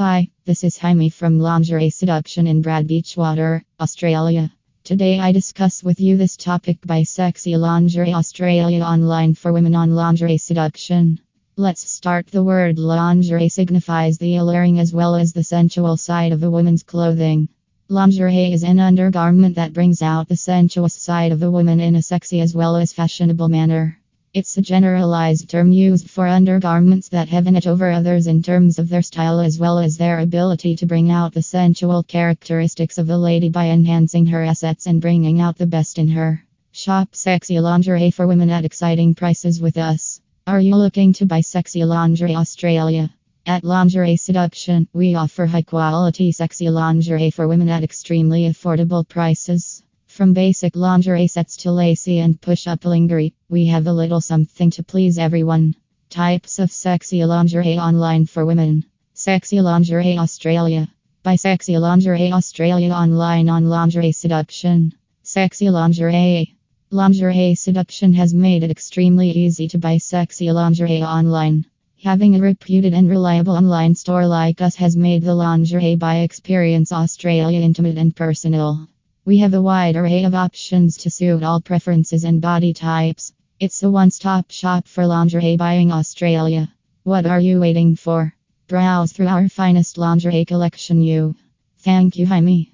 Hi, this is Jaime from Lingerie Seduction in Broadbeach Waters, Australia. Today I discuss with you this topic buy Sexy Lingerie Australia online for women on lingerie seduction. Let's start. The word lingerie signifies the alluring as well as the sensual side of a woman's clothing. Lingerie is an undergarment that brings out the sensuous side of a woman in a sexy as well as fashionable manner. It's a generalized term used for undergarments that have an edge over others in terms of their style as well as their ability to bring out the sensual characteristics of a lady by enhancing her assets and bringing out the best in her. Shop sexy lingerie for women at exciting prices with us. Are you looking to buy sexy lingerie Australia? At Lingerie Seduction, we offer high quality sexy lingerie for women at extremely affordable prices. From basic lingerie sets to lacy and push up lingerie, we have a little something to please everyone. Types of sexy lingerie online for women. Sexy Lingerie Australia. Buy Sexy Lingerie Australia online on Lingerie Seduction. Sexy Lingerie. Lingerie Seduction has made it extremely easy to buy sexy lingerie online. Having a reputed and reliable online store like us has made the lingerie buy experience Australia intimate and personal. We have a wide array of options to suit all preferences and body types. It's a one stop shop for lingerie buying Australia. What are you waiting for? Browse through our finest lingerie collection. You. Thank you, Jaime.